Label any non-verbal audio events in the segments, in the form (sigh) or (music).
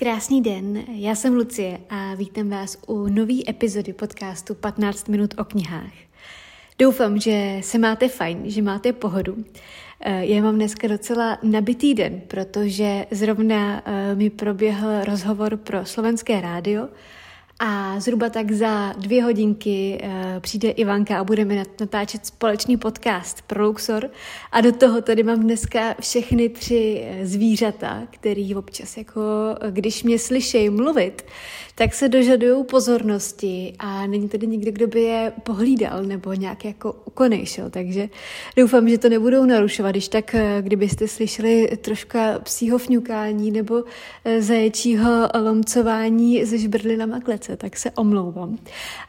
Krásný den, já jsem Lucie a vítám vás u nové epizody podcastu 15 minut o knihách. Doufám, že se máte fajn, že máte pohodu. Eh, já mám dneska docela nabitý den, protože zrovna eh, mi proběhl rozhovor pro slovenské rádio a zhruba tak za dvě hodinky uh, přijde Ivanka a budeme natáčet společný podcast pro Luxor. A do toho tady mám dneska všechny tři eh, zvířata, který občas jako, eh, když mě slyšejí mluvit, tak se dožadují pozornosti a není tady nikdo, kdo by je pohlídal nebo nějak jako ukonejšil. Takže doufám, že to nebudou narušovat, když tak, kdybyste slyšeli troška psího fňukání nebo zaječího lomcování ze žbrdlinama klece tak se omlouvám.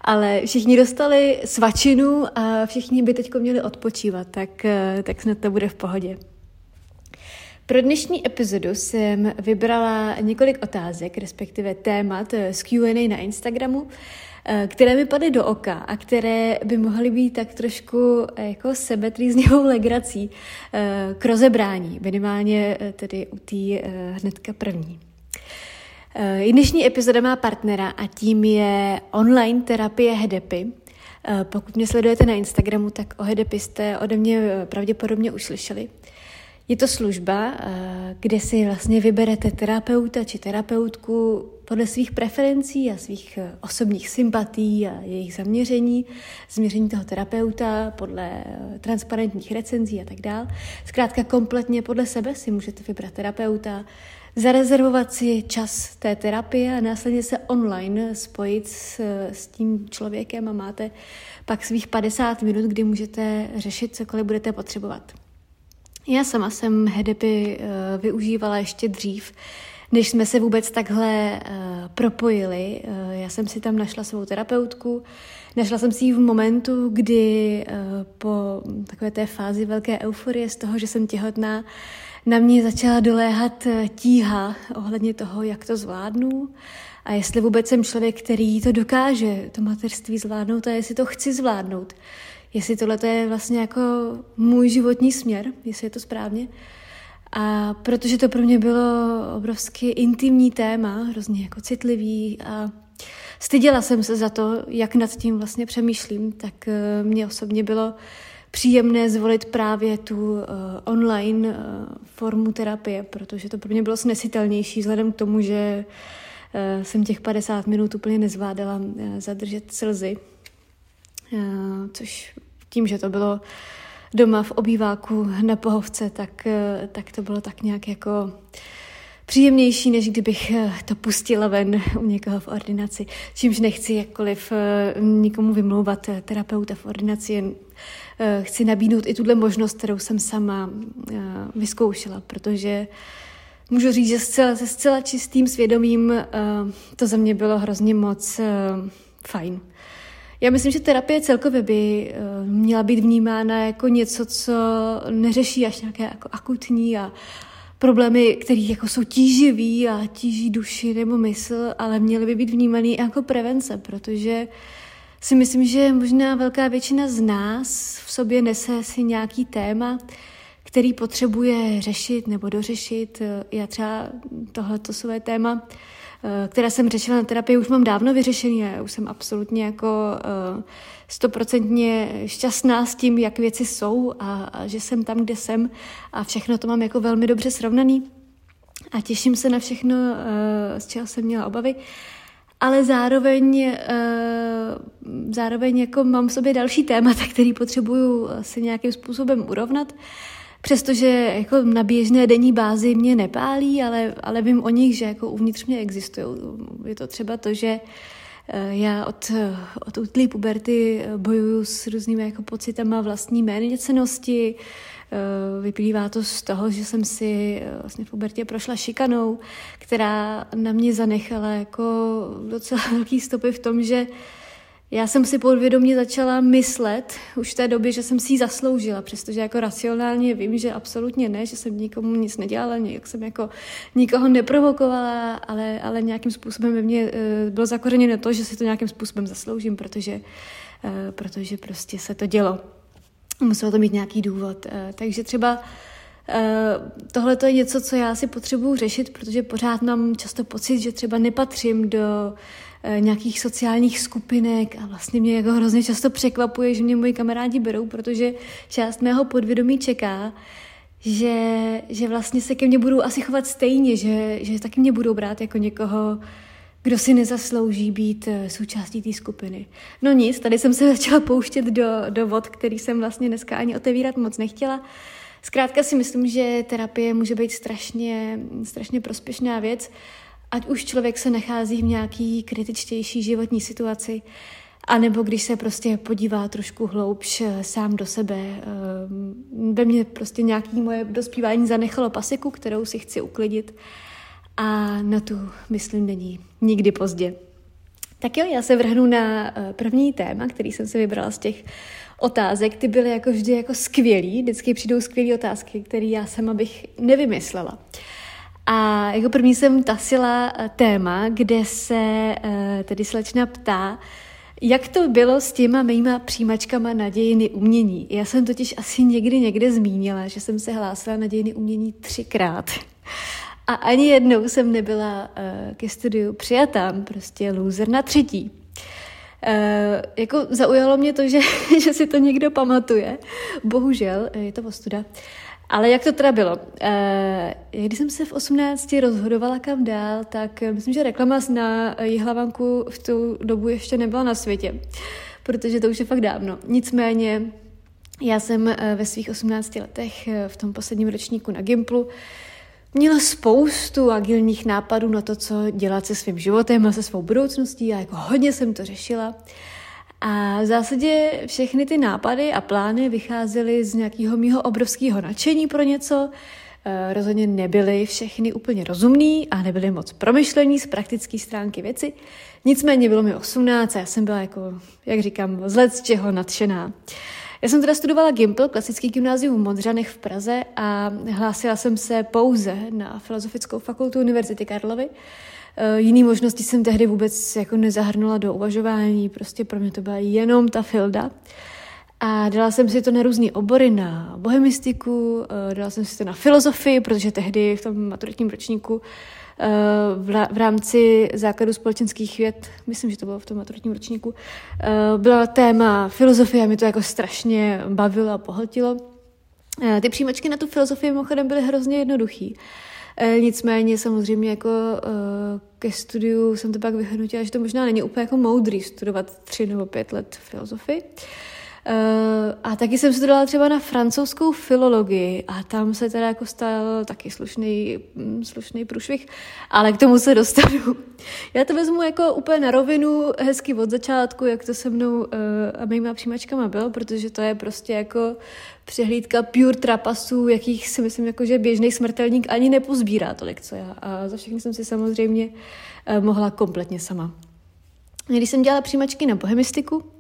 Ale všichni dostali svačinu a všichni by teď měli odpočívat, tak, eh, tak snad to bude v pohodě. Pro dnešní epizodu jsem vybrala několik otázek, respektive témat z Q&A na Instagramu, eh, které mi padly do oka a které by mohly být tak trošku eh, jako sebetrýznivou legrací k rozebrání, minimálně tedy u té hnedka první. Eh, dnešní epizoda má partnera a tím je online terapie Hedepy. Eh, pokud mě sledujete na Instagramu, tak o Hedepy jste ode mě eh, pravděpodobně už slyšeli. Je to služba, kde si vlastně vyberete terapeuta či terapeutku podle svých preferencí a svých osobních sympatí a jejich zaměření, změření toho terapeuta podle transparentních recenzí a tak dále. Zkrátka kompletně podle sebe si můžete vybrat terapeuta, zarezervovat si čas té terapie a následně se online spojit s, s tím člověkem a máte pak svých 50 minut, kdy můžete řešit cokoliv budete potřebovat. Já sama jsem Hedepy uh, využívala ještě dřív, než jsme se vůbec takhle uh, propojili. Uh, já jsem si tam našla svou terapeutku, našla jsem si ji v momentu, kdy po takové té fázi velké euforie z toho, že jsem těhotná, na mě začala doléhat eh, tíha ohledně toho, jak to zvládnu a jestli vůbec jsem člověk, který to dokáže, to mateřství zvládnout a jestli to chci zvládnout. Jestli tohle je vlastně jako můj životní směr, jestli je to správně. A protože to pro mě bylo obrovsky intimní téma, hrozně jako citlivý a styděla jsem se za to, jak nad tím vlastně přemýšlím, tak eh, mě osobně bylo příjemné zvolit právě tu uh, online uh, formu terapie, protože to pro mě bylo snesitelnější vzhledem k tomu, že jsem těch 50 minut úplně nezvládala zadržet slzy, což tím, že to bylo doma v obýváku na pohovce, tak, uh, tak to bylo tak nějak jako příjemnější, než kdybych to pustila ven u někoho v ordinaci. Čímž nechci jakkoliv nikomu vymlouvat terapeuta v ordinaci, jen Eh, chci nabídnout i tuhle možnost, kterou jsem sama eh, vyzkoušela, protože můžu říct, že zcela, se zcela čistým svědomím eh, to za mě bylo hrozně moc fajn. Já myslím, že terapie celkově by měla být vnímána jako něco, co neřeší až nějaké jako akutní a problémy, které jako jsou tíživý a tíží duši nebo mysl, ale měly by být vnímané jako prevence, protože si myslím, že možná velká většina z nás v sobě nese si nějaký téma, který potřebuje řešit nebo dořešit. Já třeba tohleto své téma, které jsem řešila na terapii, už mám dávno vyřešený a už jsem absolutně jako eh, stoprocentně šťastná s tím, jak věci jsou a, a že jsem tam, kde jsem. A všechno to mám jako velmi dobře srovnaný. A těším se na všechno, eh, z čeho jsem měla obavy. Ale zároveň, zároveň jako mám v sobě další témata, (laughs) který potřebuju si nějakým způsobem urovnat, přestože jako na běžné denní bázi mě nepálí, ale, ale vím o nich, že jako uvnitř mě existují. Je to třeba to, že uh, já od, od útlý puberty bojuju s různými jako pocitama vlastní méněcenosti, Eh, vyplývá to z toho, že jsem si eh, vlastně v pubertě prošla šikanou, která na mě zanechala jako docela velký stopy v tom, že já jsem si podvědomě začala myslet už v té době, že jsem si ji zasloužila, přestože jako racionálně vím, že absolutně ne, že jsem nikomu nic nedělala, jak jsem jako nikoho neprovokovala, ale, ale nějakým způsobem ve mně uh, bylo zakořeněno to, že si to nějakým způsobem zasloužím, protože, uh, protože prostě se to dělo. Muselo to mít nějaký důvod. Eh, takže třeba tohle to je něco, co já si potřebuju řešit, protože pořád mám často pocit, že třeba nepatřím do Eh, nějakých sociálních skupinek a vlastně mě jako hrozně často překvapuje, že mě moji kamarádi berou, protože část mého podvědomí čeká, že, že vlastně se ke mně budou asi chovat stejně, že, že taky mě budou brát jako někoho, kdo si nezaslouží být eh, součástí té skupiny. No nic, tady jsem se začala pouštět do, do vod, který jsem vlastně dneska ani otevírat moc nechtěla. Zkrátka si myslím, že terapie může být strašně, strašně prospěšná věc ať už člověk se nachází v nějaký kritičtější životní situaci, anebo když se prostě podívá trošku hloubš eh, sám do sebe. Eh, ve mně prostě nějaký moje dospívání zanechalo pasiku, kterou si chci uklidit a na tu, myslím, není nikdy pozdě. Tak jo, já se vrhnu na eh, první téma, který jsem si vybrala z těch otázek. Ty byly jako vždy jako skvělý, vždycky přijdou skvělé otázky, které já sama bych nevymyslela. Uh, a jako první jsem tasila eh, téma, kde se eh, tedy slečna ptá, jak to bylo s těma mýma přijímačkama na dějiny umění? Já jsem totiž asi někdy někde zmínila, že jsem se hlásila na dějiny umění třikrát. A ani jednou jsem nebyla uh, ke studiu přijatá, prostě loser na třetí. Uh, jako zaujalo mě to, že, (laughs) že si to někdo pamatuje. Bohužel, je to ostuda. Ale jak to teda bylo? E, když jsem se v 18 rozhodovala kam dál, tak myslím, že reklama na Jihlavanku v tu dobu ještě nebyla na světě, protože to už je fakt dávno. Nicméně já jsem eh, ve svých 18 letech eh, v tom posledním ročníku na Gimplu měla spoustu agilních nápadů na to, co dělat se svým životem a se svou budoucností a jako hodně jsem to řešila. A v zásadě všechny ty nápady a plány vycházely z nějakého mého obrovského nadšení pro něco. E, rozhodně nebyly všechny úplně rozumný a nebyly moc promyšlení z praktické stránky věci. Nicméně bylo mi 18 a já jsem byla jako, jak říkám, z let z čeho nadšená. Já jsem teda studovala Gimpl, klasický gymnázium v Modřanech v Praze a hlásila jsem se pouze na Filozofickou fakultu Univerzity Karlovy, jiný možnosti jsem tehdy vůbec jako nezahrnula do uvažování, prostě pro mě to byla jenom ta filda. A dala jsem si to na různé obory, na bohemistiku, eh, dala jsem si to na filozofii, protože tehdy v tom maturitním ročníku eh, v rámci základu společenských věd, myslím, že to bylo v tom maturitním ročníku, byla téma filozofie a mi to jako strašně bavilo a pohltilo. Ty příjmačky na tu filozofii mimochodem byly hrozně jednoduchý. E, nicméně samozřejmě jako e, ke studiu jsem to pak vyhodnotila, že to možná není úplně jako moudrý studovat tři nebo pět let filozofii. Uh, a taky jsem studovala třeba na francouzskou filologii a tam se teda jako stal taky slušný, mm, slušný průšvih, ale k tomu se dostanu. (laughs) Já to vezmu jako úplně na rovinu, hezky od začátku, jak to se mnou uh, a mýma přijímačkama bylo, protože to je prostě jako přehlídka pure trapasů, jakých si myslím, jako, že běžný smrtelník ani nepozbírá tolik, co já. A za všechny jsem si samozřejmě uh, mohla kompletně sama. Když jsem dělala přijímačky na bohemistiku, Eh,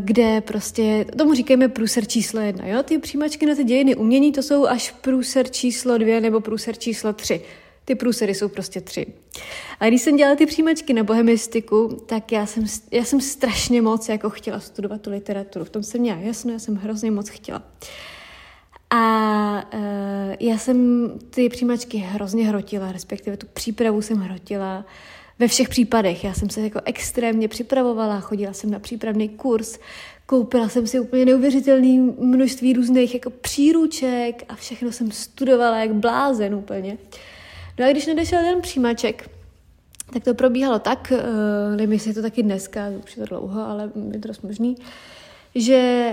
kde prostě, tomu říkáme průser číslo jedna, jo? Ty přijímačky na ty dějiny umění, to jsou až průser číslo dvě nebo průser číslo tři. Ty průsery jsou prostě tři. A když jsem dělala ty přijímačky na bohemistiku, tak já jsem, já jsem strašně moc jako chtěla studovat tu literaturu. V tom jsem měla jasno, já jsem hrozně moc chtěla. A uh, já jsem ty přijímačky hrozně hrotila, respektive tu přípravu jsem hrotila. Uh, ve všech případech. Já jsem se jako extrémně připravovala, chodila jsem na přípravný kurz, koupila jsem si úplně neuvěřitelné množství různých jako příruček a všechno jsem studovala jak blázen úplně. No a když nadešel ten přijímaček, tak to probíhalo tak, uh, nevím, jestli je to taky dneska, už je to dlouho, ale je to dost možný, že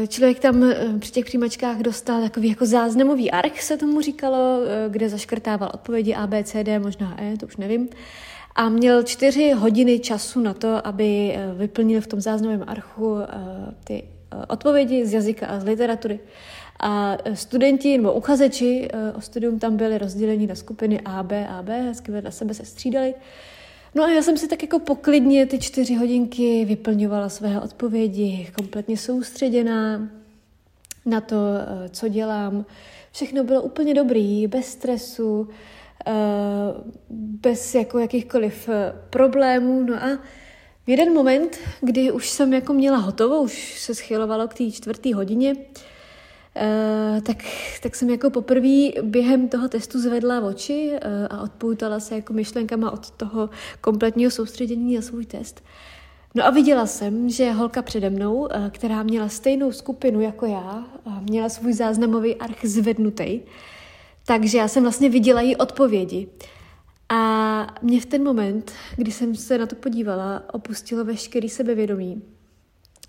uh, člověk tam uh, při těch přijímačkách dostal takový jako záznamový arch, se tomu říkalo, kde zaškrtával odpovědi A, B, C, D, možná E, to už nevím a měl čtyři hodiny času na to, aby eh, vyplnil v tom záznamovém archu eh, ty eh, odpovědi z jazyka a z literatury. A studenti nebo uchazeči o studium tam byli rozděleni na skupiny A, B, A, B, hezky vedle sebe se střídali. No a já jsem si tak jako poklidně ty čtyři hodinky vyplňovala své odpovědi, kompletně soustředěná na to, co dělám. Všechno bylo úplně dobrý, bez stresu. Eh, bez jako jakýchkoliv eh, problémů. No a v jeden moment, kdy už jsem jako měla hotovo, už se schylovalo k té čtvrté hodině, Uh, tak, tak jsem jako poprvé během toho testu zvedla oči a odpoutala se jako myšlenkama od toho kompletního soustředění na svůj test. No a viděla jsem, že holka přede mnou, která měla stejnou skupinu jako já, měla svůj záznamový arch zvednutý, takže já jsem vlastně viděla její odpovědi. A mě v ten moment, kdy jsem se na to podívala, opustilo veškerý sebevědomí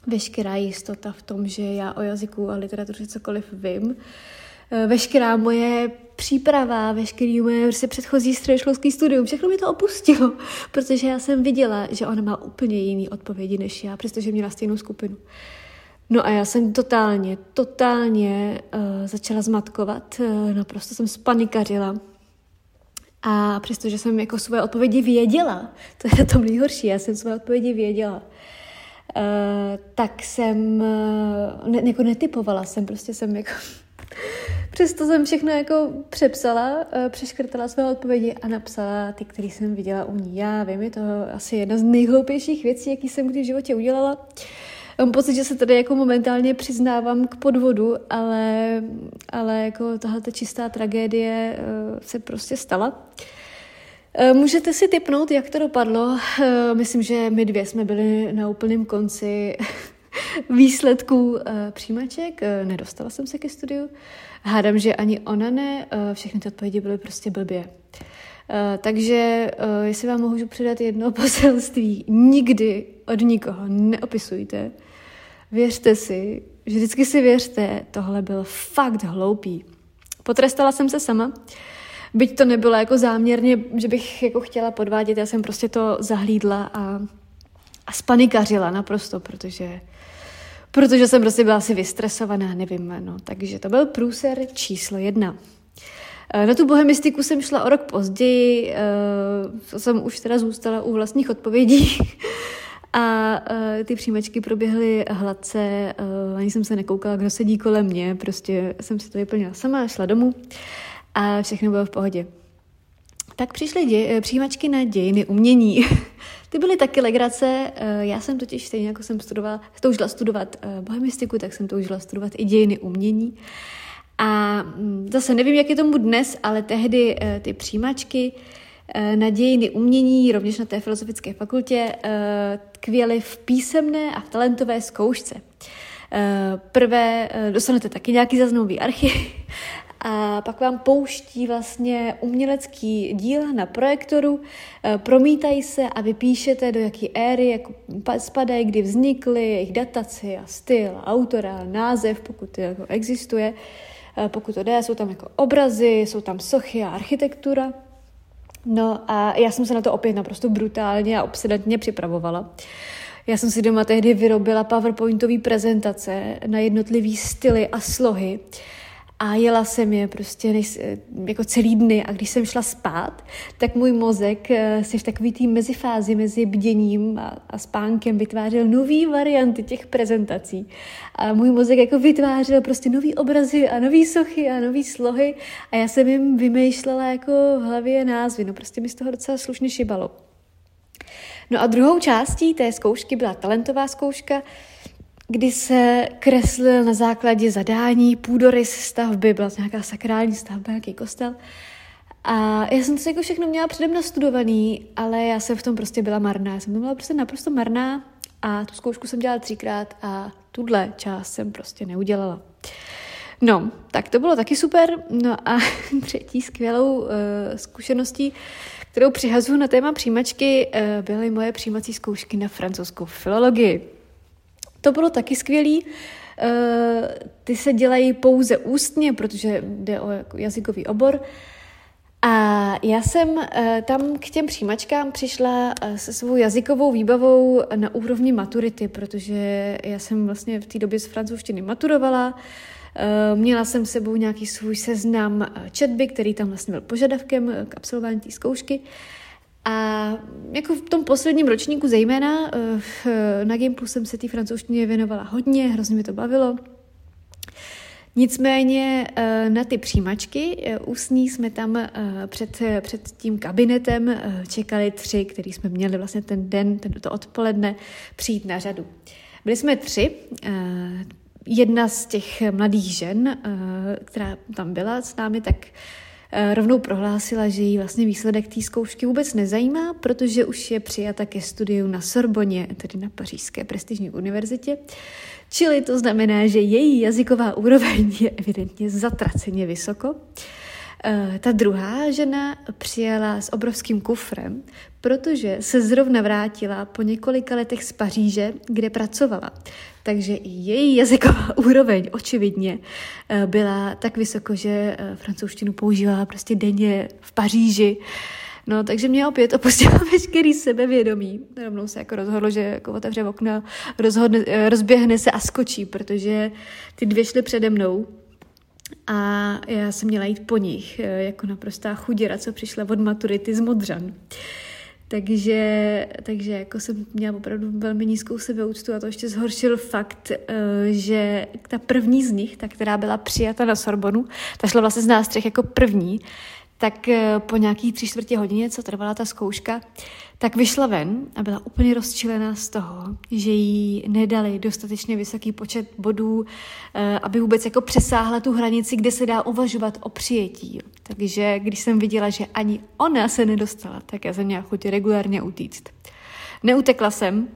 veškerá jistota v tom, že já o jazyku a literatuře cokoliv vím, eh, veškerá moje příprava, veškerý moje prostě předchozí středoškolský studium, všechno mi to opustilo, protože já jsem viděla, že ona má úplně jiný odpovědi než já, přestože měla stejnou skupinu. No a já jsem totálně, totálně uh, začala zmatkovat, uh, naprosto jsem spanikařila. A přestože jsem jako své odpovědi věděla, to je na tom nejhorší, já jsem své odpovědi věděla, Eh, tak jsem uh, ne, jako netypovala jsem, prostě jsem jako (laughs) Přesto jsem všechno jako přepsala, uh, přeškrtala své odpovědi a napsala ty, které jsem viděla u ní. Já vím, je to asi jedna z nejhloupějších věcí, jaký jsem kdy v životě udělala. Mám pocit, že se tady jako momentálně přiznávám k podvodu, ale, ale jako tahle čistá tragédie uh, se prostě stala. Eh, můžete si typnout, jak to dopadlo. Eh, myslím, že my dvě jsme byli na úplném konci (laughs) výsledků eh, přijímaček. Nedostala jsem se ke studiu. Hádám, že ani ona ne. Všechny ty odpovědi byly prostě blbě. Takže jestli vám mohu předat jedno (laughs) poselství, nikdy od nikoho neopisujte. Věřte si, vždycky si věřte, tohle byl fakt hloupý. Potrestala jsem se sama, Byť to nebylo jako záměrně, že bych jako chtěla podvádět, já jsem prostě to zahlídla a, a spanikařila naprosto, protože, protože jsem prostě byla asi vystresovaná, nevím, no. Takže to byl průser číslo jedna. Eh, na tu bohemistiku jsem šla o rok později, eh, jsem už teda zůstala u vlastních odpovědí (laughs) a eh, ty příjmečky proběhly hladce, ani jsem se nekoukala, kdo sedí kolem mě, prostě jsem si to vyplnila sama šla domů a všechno bylo v pohodě. Tak přišly dě- přijímačky na dějiny umění. (laughs) Ty byly taky legrace, já jsem totiž stejně jako jsem studovala, toužila studovat bohemistiku, tak jsem toužila studovat i dějiny umění. A mm, zase nevím, jak je tomu dnes, ale tehdy eh, ty přijímačky na dějiny umění, rovněž na té filozofické fakultě, tkvěly v písemné a v talentové zkoušce. Prvé dostanete taky nějaký zaznamový archiv (laughs) a pak vám pouští vlastně umělecký díla na projektoru, promítají se a vypíšete, do jaký éry jako spadají, kdy vznikly, jejich dataci a styl, autora, název, pokud jako existuje. E, pokud to jde, jsou tam jako obrazy, jsou tam sochy a architektura. No a já jsem se na to opět naprosto brutálně a obsedantně připravovala. Já jsem si doma tehdy vyrobila PowerPointové prezentace na jednotlivý styly a slohy a jela jsem je prostě než, jako celý dny a když jsem šla spát, tak můj mozek eh, si v takový té mezifázi mezi bděním a, a spánkem vytvářel nový varianty těch prezentací. A můj mozek jako vytvářel prostě nový obrazy a nový sochy a nový slohy a já jsem jim vymýšlela jako v hlavě názvy. No prostě mi z toho docela slušně šibalo. No a druhou částí té zkoušky byla talentová zkouška, kdy se kreslil na základě zadání půdorys stavby, byla to nějaká sakrální stavba, nějaký kostel. A já jsem to jako všechno měla předem nastudovaný, ale já jsem v tom prostě byla marná. Já jsem to byla prostě naprosto marná a tu zkoušku jsem dělala třikrát a tuhle část jsem prostě neudělala. No, tak to bylo taky super. No a (laughs) třetí skvělou uh, zkušeností, kterou přihazuju na téma přijímačky, uh, byly moje přijímací zkoušky na francouzskou filologii. To bylo taky skvělý. Eh, ty se dělají pouze ústně, protože jde o jako jazykový obor. A já jsem eh, tam k těm přijímačkám přišla eh, se svou jazykovou výbavou na úrovni maturity, protože já jsem vlastně v té době z francouzštiny maturovala, Měla jsem sebou nějaký svůj seznam četby, který tam vlastně byl požadavkem k absolvování té zkoušky. A jako v tom posledním ročníku zejména eh, na Gimplu jsem se té francouzštině věnovala hodně, hrozně mi to bavilo. Nicméně eh, na ty přijímačky eh, ústní jsme tam před, před tím kabinetem čekali tři, který jsme měli vlastně ten den, to odpoledne přijít na řadu. Byli jsme tři, jedna z těch mladých žen, která tam byla s námi, tak rovnou prohlásila, že jí vlastně výsledek té zkoušky vůbec nezajímá, protože už je přijata ke studiu na Sorboně, tedy na pařížské prestižní univerzitě. Čili to znamená, že její jazyková úroveň je evidentně zatraceně vysoko. Eh, ta druhá žena přijela s obrovským kufrem, protože se zrovna vrátila po několika letech z Paříže, kde pracovala. Takže i její jazyková (laughs) úroveň očividně eh, byla tak vysoko, že eh, francouzštinu používala prostě denně v Paříži. No, takže mě opět opustilo (laughs) veškerý sebevědomí. Rovnou se jako rozhodlo, že jako otevře okno, rozhodne, rozběhne se a skočí, protože ty dvě šly přede mnou a já jsem měla jít po nich, eh, jako naprostá chuděra, co přišla od maturity z Modřan. Takže, takže jako jsem měla opravdu velmi nízkou sebeúctu a to ještě zhoršil fakt, eh, že ta první z nich, ta, která byla přijata na Sorbonu, ta šla vlastně z nás třech jako první, tak eh, po nějaký tři čtvrtě hodině, co trvala ta zkouška, tak vyšla ven a byla úplně rozčilená z toho, že jí nedali dostatečně vysoký počet bodů, eh, aby vůbec jako přesáhla tu hranici, kde se dá uvažovat o přijetí. Takže když jsem viděla, že ani ona se nedostala, tak já jsem měla chuť regulárně utíct. Neutekla jsem,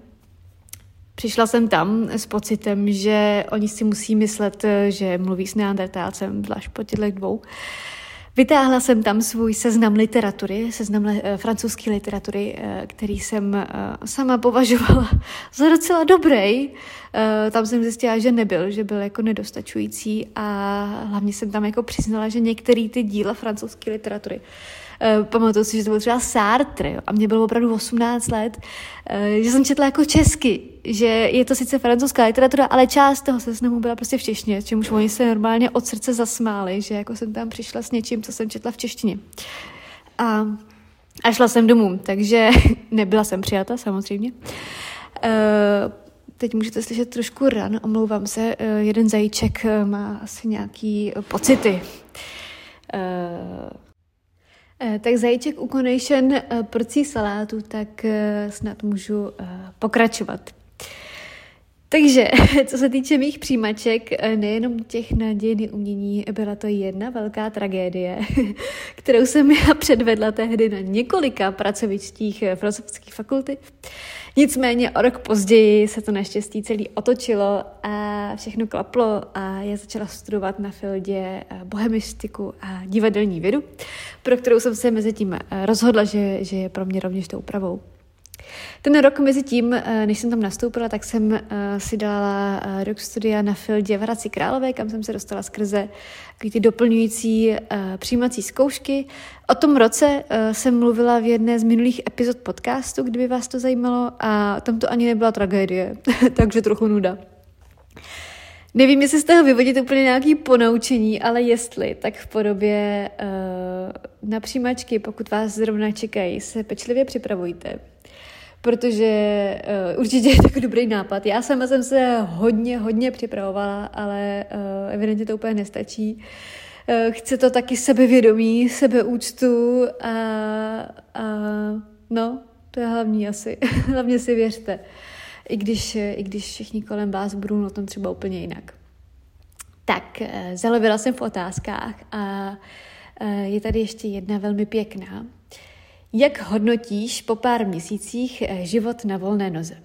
Přišla jsem tam s pocitem, že oni si musí myslet, eh, že mluví s neandertálcem, zvlášť po těchto dvou. Vytáhla jsem tam svůj seznam literatury, seznam le, eh, francouzské literatury, eh, který jsem eh, sama považovala (laughs) za docela dobrý. Tam jsem zjistila, že nebyl, že byl jako nedostačující a hlavně jsem tam jako přiznala, že některé ty díla francouzské literatury pamatuju si, že to byl třeba Sartre jo, a mě bylo opravdu 18 let, uh, že jsem četla jako česky, že je to sice francouzská literatura, ale část toho seznamu byla prostě v češtině, čemuž oni se normálně od srdce zasmáli, že jako jsem tam přišla s něčím, co jsem četla v češtině. A, a šla jsem domů, takže (laughs) nebyla jsem přijata samozřejmě. Uh, teď můžete slyšet trošku ran, omlouvám se, jeden zajíček má asi nějaký pocity. Uh, Eh, tak zajíček u Conation eh, porcí salátu, tak eh, snad můžu pokračovat. Takže, (laughs) co se týče mých přijímaček, nejenom těch na dějiny umění, byla to jedna velká tragédie, (laughs) kterou jsem já předvedla tehdy na několika pracovištích filozofické fakulty. Nicméně o rok později se to naštěstí celý otočilo a všechno klaplo a já začala studovat na Fildě eh, bohemistiku a divadelní vědu, pro kterou jsem se mezi tím eh, rozhodla, že, že je pro mě rovněž tou úpravou. Ten rok mezi tím, eh, než jsem tam nastoupila, tak jsem eh, si dala eh, rok studia na Fildě v Hradci Králové, kam jsem se dostala skrze ty doplňující přijímací zkoušky. O tom roce jsem mluvila v jedné z minulých epizod podcastu, kdyby vás to zajímalo, a tam to ani nebyla tragédie, (laughs) takže trochu nuda. Nevím, jestli z toho vyvodit úplně nějaké ponaučení, ale jestli, tak v podobě uh, na přijímačky, pokud vás zrovna čekají, se pečlivě připravujte protože uh, určitě je to dobrý nápad. Já sama jsem se hodně, hodně připravovala, ale uh, evidentně to úplně nestačí. Uh, chce to taky sebevědomí, sebeúctu a, a no, to je hlavní asi. (laughs) Hlavně si věřte, i když, i když všichni kolem vás budou na tom třeba úplně jinak. Tak, zalevila jsem v otázkách a je tady ještě jedna velmi pěkná. Jak hodnotíš po pár měsících eh, život na volné noze?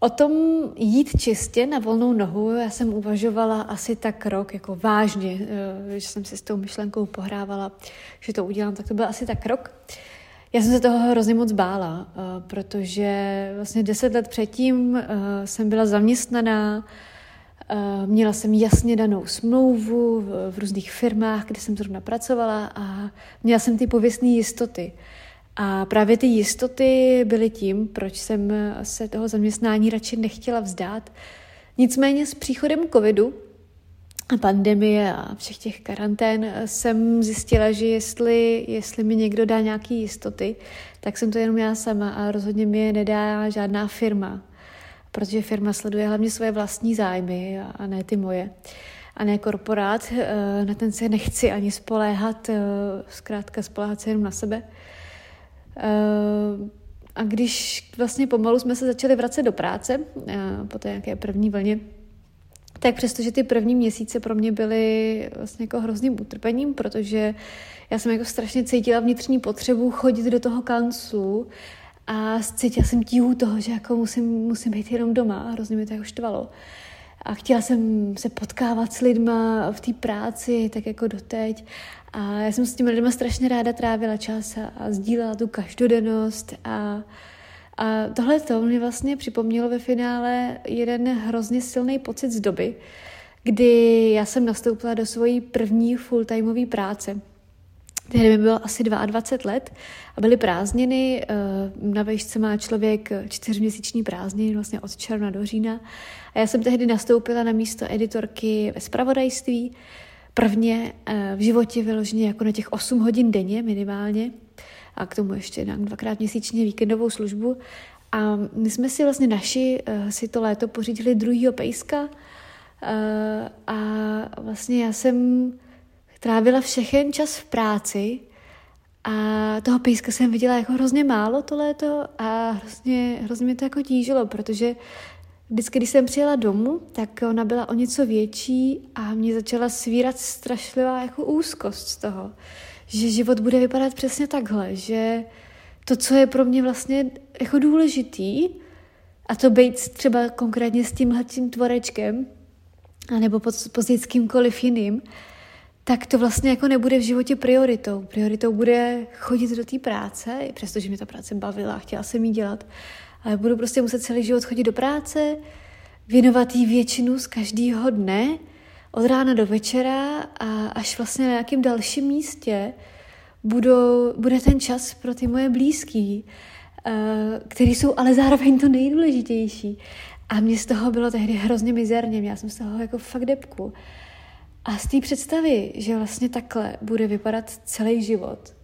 O tom jít čistě na volnou nohu já jsem uvažovala asi tak rok, jako vážně, eh, že jsem si s tou myšlenkou pohrávala, že to udělám, tak to byl asi tak rok. Já jsem se toho hrozně moc bála, eh, protože vlastně deset let předtím jsem byla zaměstnaná, měla jsem jasně danou smlouvu v, v různých firmách, kde jsem zrovna pracovala a měla jsem ty pověstné jistoty. A právě ty jistoty byly tím, proč jsem se toho zaměstnání radši nechtěla vzdát. Nicméně s příchodem covidu a pandemie a všech těch karantén jsem zjistila, že jestli, jestli mi někdo dá nějaké jistoty, tak jsem to jenom já sama a rozhodně mi je nedá žádná firma protože firma sleduje hlavně svoje vlastní zájmy a ne ty moje. A ne korporát, eh, na ten se nechci ani spoléhat, eh, zkrátka spoléhat se jenom na sebe. Eh, a když vlastně pomalu jsme se začali vracet do práce, po té nějaké první vlně, tak přestože ty první měsíce pro mě byly vlastně jako hrozným utrpením, protože já jsem jako strašně cítila vnitřní potřebu chodit do toho kanclu a cítila jsem tíhu toho, že jako musím, musím být jenom doma a hrozně mi to jako štvalo. A chtěla jsem se potkávat s lidma v té práci, tak jako doteď. A já jsem s těmi lidmi strašně ráda trávila čas a, a sdílela tu každodennost a a tohle to mě vlastně připomnělo ve finále jeden hrozně silný pocit z doby, kdy já jsem nastoupila do svojí první full-timeové práce. Tehdy mi bylo asi 22 let a byly prázdniny. Eh, na vejšce má člověk čtyřměsíční prázdniny, vlastně od června do října. A já jsem tehdy nastoupila na místo editorky ve spravodajství. Prvně eh, v životě vyloženě jako na těch 8 hodin denně minimálně a k tomu ještě dám dvakrát měsíčně víkendovou službu. A my jsme si vlastně naši uh, si to léto pořídili druhýho pejska a vlastně já jsem trávila všechen čas v práci a toho pejska jsem viděla jako hrozně málo to léto a hrozně, hrozně mě to jako tížilo, protože vždycky, když jsem přijela domů, tak ona byla o něco větší a mě začala svírat strašlivá jako úzkost z toho že život bude vypadat přesně takhle, že to, co je pro mě vlastně jako důležitý, a to být třeba konkrétně s tímhletím tvorečkem, anebo později s kýmkoliv jiným, tak to vlastně jako nebude v životě prioritou. Prioritou bude chodit do té práce, přestože mě ta práce bavila a chtěla jsem jí dělat, ale budu prostě muset celý život chodit do práce, věnovat jí většinu z každého dne, od rána do večera a až vlastně na nějakém dalším místě budou, bude ten čas pro ty moje blízký, uh, který jsou ale zároveň to nejdůležitější. A mě z toho bylo tehdy hrozně mizerně, měla jsem z toho jako fakt depku. A z té představy, že vlastně takhle bude vypadat celý život,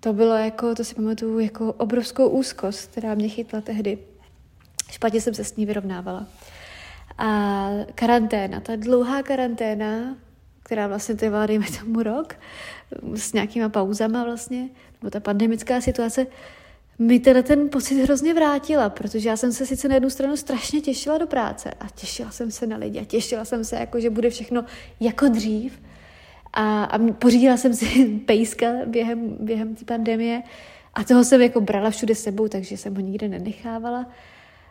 to bylo jako, to si pamatuju, jako obrovskou úzkost, která mě chytla tehdy. Špatně jsem se s ní vyrovnávala. A karanténa, ta dlouhá karanténa, která vlastně trvala, dejme tomu rok, s nějakýma pauzama vlastně, nebo ta pandemická situace, mi teda ten pocit hrozně vrátila, protože já jsem se sice na jednu stranu strašně těšila do práce a těšila jsem se na lidi a těšila jsem se, jako, že bude všechno jako dřív a, a pořídila jsem si (laughs) pejska během, během té pandemie a toho jsem jako brala všude sebou, takže jsem ho nikde nenechávala.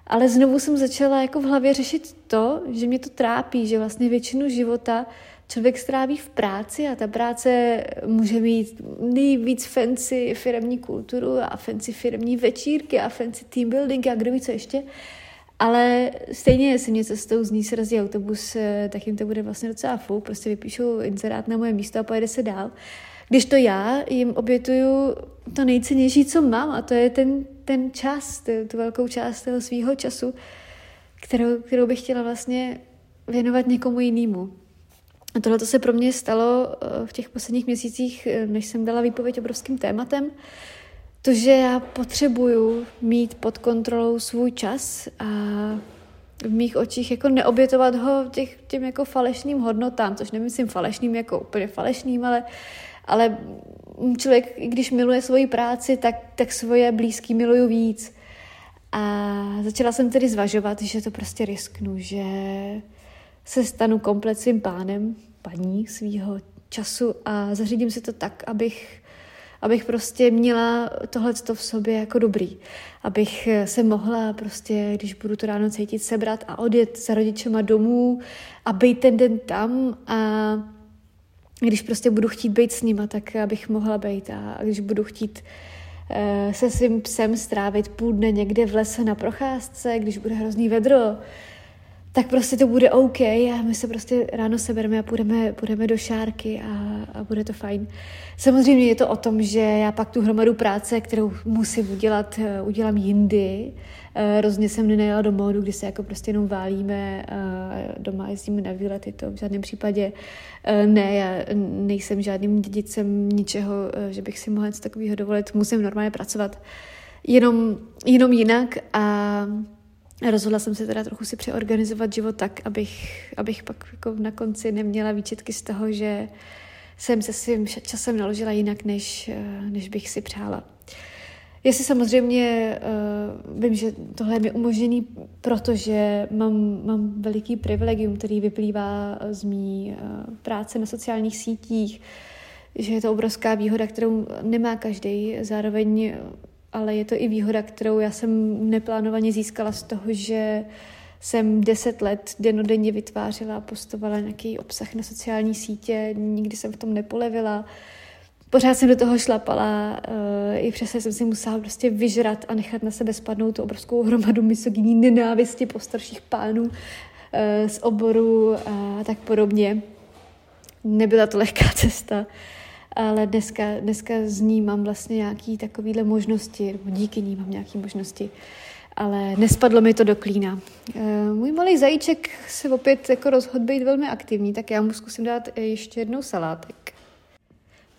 Ale znovu jsem začala jako v hlavě řešit to, že mě to trápí, že vlastně většinu života člověk stráví v práci a ta práce může mít nejvíc fancy firmní kulturu a fancy firmní večírky a fancy team building a kdo ví co ještě. Ale stejně, jestli mě cestou z ní srazí autobus, tak jim to bude vlastně docela fou, prostě vypíšou inzerát na moje místo a pojede se dál. Když to já jim obětuju to nejcennější, co mám, a to je ten, ten čas, tu, tu velkou část toho svého času, kterou, kterou bych chtěla vlastně věnovat někomu jinému. A tohle se pro mě stalo eh, v těch posledních měsících, eh, než jsem dala výpověď obrovským tématem, to, že já potřebuju mít pod kontrolou svůj čas a v mých očích jako neobětovat ho těch, těm jako falešným hodnotám, což nemyslím falešným jako úplně falešným, ale, ale člověk, když miluje svoji práci, tak, tak svoje blízký miluju víc. A začala jsem tedy zvažovat, že to prostě risknu, že se stanu komplet svým pánem, paní svýho času a zařídím si to tak, abych, abych prostě měla tohle v sobě jako dobrý. Abych se mohla prostě, když budu to ráno cítit, sebrat a odjet za rodičema domů a být ten den tam a když prostě budu chtít být s nima, tak abych mohla být a když budu chtít uh, se svým psem strávit půl dne někde v lese na procházce, když bude hrozný vedro, tak prostě to bude OK a my se prostě ráno sebereme a půjdeme, půjdeme do šárky a, a bude to fajn. Samozřejmě je to o tom, že já pak tu hromadu práce, kterou musím udělat, eh, udělám jindy. Eh, rozně jsem nenajela do módu, kdy se jako prostě jenom válíme, eh, doma jezdíme na výlety, to v žádném případě ne, já nejsem žádným dědicem ničeho, že bych si mohla něco takového dovolit, musím normálně pracovat jenom, jenom jinak a rozhodla jsem se teda trochu si přeorganizovat život tak, abych, abych pak jako na konci neměla výčetky z toho, že jsem se svým časem naložila jinak, než, než bych si přála. Já si samozřejmě uh, vím, že tohle je mi umožněný, protože mám, mám veliký privilegium, který vyplývá z mý uh, práce na sociálních sítích, že je to obrovská výhoda, kterou nemá každý. Zároveň ale je to i výhoda, kterou já jsem neplánovaně získala z toho, že jsem deset let denodenně vytvářela a postovala nějaký obsah na sociální sítě, nikdy jsem v tom nepolevila. Pořád jsem do toho šlapala, uh, i přesto jsem si musela prostě vyžrat a nechat na sebe spadnout tu obrovskou hromadu misogyní nenávisti po starších pánů uh, z oboru a tak podobně. Nebyla to lehká cesta ale dneska, dneska z ní mám vlastně nějaké takovéhle možnosti, nebo díky ní mám nějaké možnosti, ale nespadlo mi to do klína. E, můj malý zajíček se opět jako rozhodl být velmi aktivní, tak já mu zkusím dát ještě jednou salátek.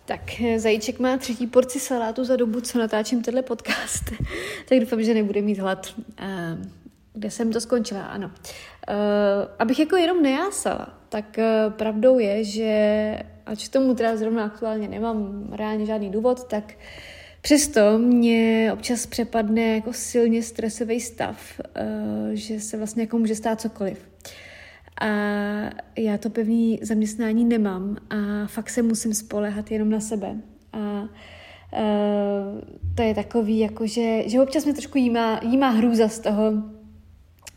Tak eh, zajíček má třetí porci salátu za dobu, co natáčím tenhle podcast, (laughs) tak doufám, že nebude mít hlad. E, kde jsem to skončila, ano. Abych jako jenom nejásala, tak pravdou je, že ač tomu teda zrovna aktuálně nemám reálně žádný důvod, tak přesto mě občas přepadne jako silně stresový stav, eh, že se vlastně jako může stát cokoliv. A já to pevný zaměstnání nemám a fakt se musím spolehat jenom na sebe. A Uh, to je takový, jako že, že občas mě trošku jímá, jímá hrůza z toho,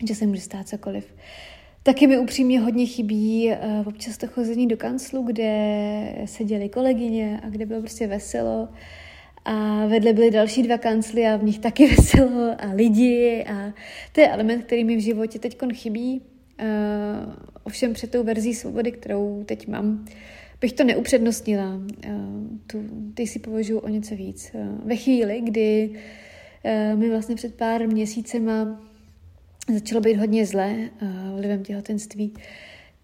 že se může stát cokoliv. Taky mi upřímně hodně chybí uh, občas to chození do kanclu, kde seděly kolegyně a kde bylo prostě veselo. A vedle byly další dva kancly a v nich taky (laughs) veselo a lidi a to je element, který mi v životě teď chybí. Uh, ovšem před tou verzí svobody, kterou teď mám, bych to neupřednostnila. Uh, tu, ty si považuji o něco víc. Uh, ve chvíli, kdy uh, mi vlastně před pár měsícema začalo být hodně zlé uh, vlivem těhotenství,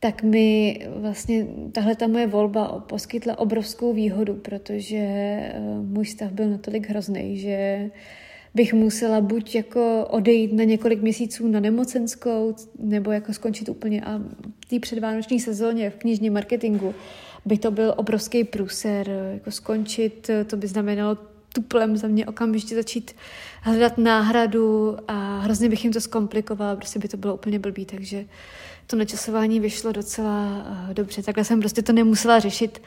tak mi vlastně tahle ta moje volba poskytla obrovskou výhodu, protože uh, můj stav byl natolik hrozný, že bych musela buď jako odejít na několik měsíců na nemocenskou, nebo jako skončit úplně a v té předvánoční sezóně v knižním marketingu by to byl obrovský průser, jako skončit, to by znamenalo tuplem za mě okamžitě začít hledat náhradu a hrozně bych jim to zkomplikovala, prostě by to bylo úplně blbý, takže to načasování vyšlo docela uh, dobře. Takhle jsem prostě to nemusela řešit.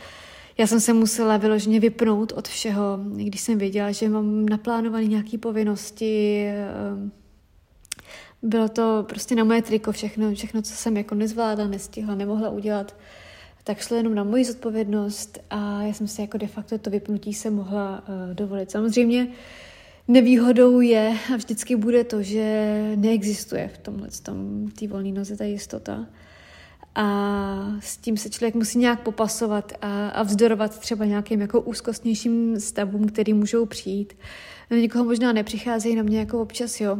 Já jsem se musela vyloženě vypnout od všeho, když jsem věděla, že mám naplánované nějaké povinnosti. Uh, bylo to prostě na moje triko všechno, všechno, co jsem jako nezvládla, nestihla, nemohla udělat tak šlo jenom na moji zodpovědnost a já jsem si jako de facto to vypnutí se mohla uh, dovolit. Samozřejmě nevýhodou je a vždycky bude to, že neexistuje v tomhle tom té volné noze ta jistota. A s tím se člověk musí nějak popasovat a, a vzdorovat třeba nějakým jako úzkostnějším stavům, který můžou přijít. Na někoho možná nepřicházejí, na mě jako občas jo.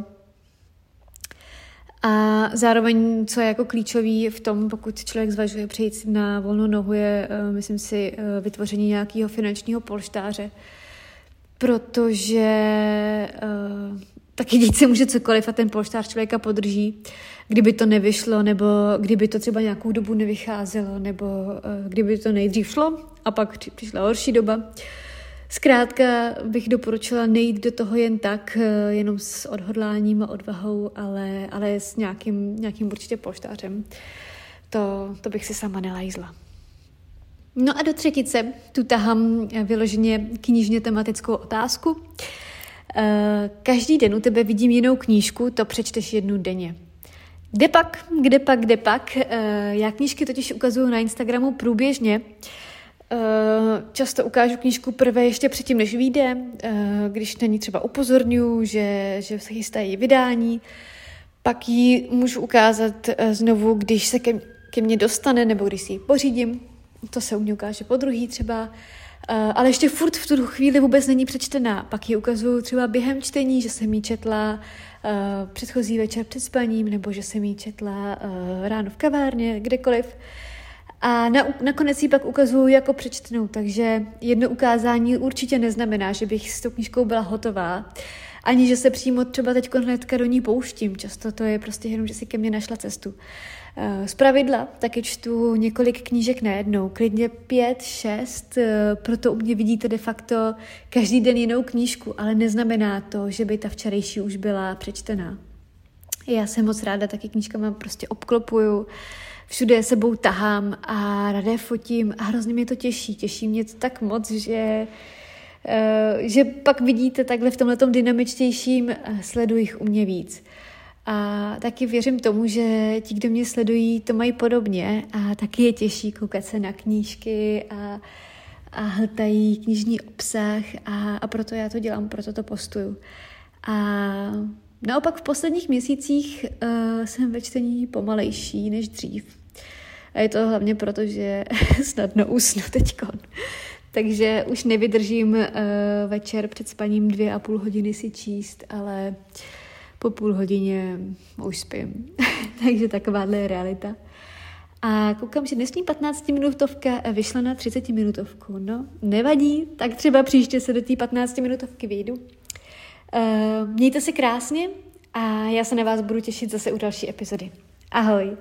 A zároveň, co je jako klíčový v tom, pokud člověk zvažuje přejít na volnou nohu, je, eh, myslím si, eh, vytvoření nějakého finančního polštáře, protože uh, taky dít se může cokoliv a ten polštář člověka podrží, kdyby to nevyšlo, nebo kdyby to třeba nějakou dobu nevycházelo, nebo uh, kdyby to nejdřív šlo a pak přišla horší doba. Uh, Zkrátka bych doporučila nejít do toho jen tak, eh, jenom s odhodláním a odvahou, ale, ale s nějakým, nějakým určitě polštářem. To, to bych si sama nelajzla. No a do třetice tu tahám vyloženě knižně tematickou otázku. Eh, každý den u tebe vidím jinou knížku, to přečteš jednu denně. Kde pak, kde pak, kde pak? Eh, já knížky totiž ukazuju na Instagramu průběžně, Eh, často ukážu knížku prvé ještě předtím, než vyjde, eh, když na ní třeba upozorňuji, že, že se chystají vydání. Pak ji můžu ukázat eh, znovu, když se ke, ke mně dostane nebo když si ji pořídím. To se u mě ukáže po druhý třeba. Ale ještě furt v tu chvíli vůbec není přečtená. Pak ji ukazuju třeba během čtení, že jsem ji četla předchozí večer před spaním, nebo že jsem ji četla ráno v kavárně, kdekoliv. A na, nakonec ji pak ukazuju jako přečtenou, takže jedno ukázání určitě neznamená, že bych s tou knížkou byla hotová, ani že se přímo třeba teď hnedka do ní pouštím. Často to je prostě jenom, že si ke mně našla cestu. Eh, z pravidla taky čtu několik knížek najednou, klidně pět, šest, eh, proto u mě vidíte de facto každý den jinou knížku, ale neznamená to, že by ta včerejší už byla přečtená. Já jsem moc ráda taky knížkama prostě obklopuju, všude sebou tahám a ráda fotím a hrozně mě to těší. Těší mě to tak moc, že že pak vidíte takhle v tomhle dynamičtějším, sleduji jich u mě víc. A taky věřím tomu, že ti, kdo mě sledují, to mají podobně a taky je těžší koukat se na knížky a, a hltají knižní obsah a, a proto já to dělám, proto to postuju. A naopak v posledních měsících uh, jsem ve čtení pomalejší než dřív. A je to hlavně proto, že (laughs) snadno usnu teďkon. Takže už nevydržím uh, večer před spaním dvě a půl hodiny si číst, ale po půl hodině už spím. (laughs) Takže takováhle je realita. A koukám, že dnešní 15-minutovka vyšla na 30-minutovku. No, nevadí, tak třeba příště se do té 15-minutovky vyjdu. Uh, mějte se krásně a já se na vás budu těšit zase u další epizody. Ahoj!